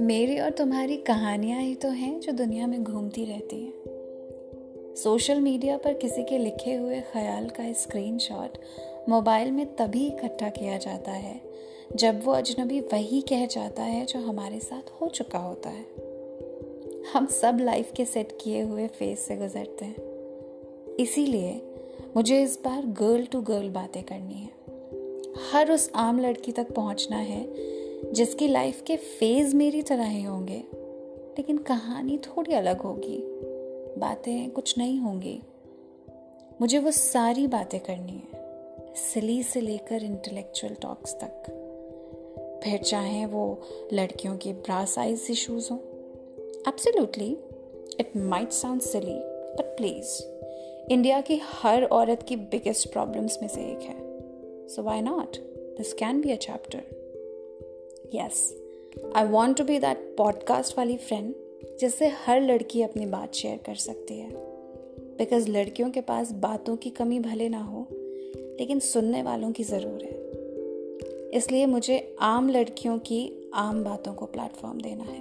मेरी और तुम्हारी कहानियाँ ही तो हैं जो दुनिया में घूमती रहती हैं। सोशल मीडिया पर किसी के लिखे हुए ख्याल का स्क्रीनशॉट मोबाइल में तभी इकट्ठा किया जाता है, जब वो अजनबी वही कह जाता है जो हमारे साथ हो चुका होता है। हम सब लाइफ के सेट किए हुए फेस से गुजरते हैं। इसीलिए मुझे इस बार गर्ल टू गर्ल बातें करनी है। हर उस आम लड़की तक पहुँचना है, जिसकी लाइफ के फ़ेज़ मेरी तरह ही होंगे। लेकिन कहानी थोड़ी अलग होगी। बातें कुछ नहीं होंगी। मुझे वो सारी बातें करनी है, सिली से लेकर इंटेलेक्चुअल टॉक्स तक। फिर चाहे वो लड़कियों के ब्रा साइज़ इशूज हों। Absolutely it might sound silly but please India की हर औरत की बिगेस्ट प्रॉब्लम्स में से एक है। So why not this can be a chapter yes I want to be that podcast वाली फ्रेंड जिससे हर लड़की अपनी बात शेयर कर सकती है। बिकॉज़ लड़कियों के पास बातों की कमी भले ना हो, लेकिन सुनने वालों की ज़रूर है। इसलिए मुझे आम लड़कियों की आम बातों को प्लेटफॉर्म देना है।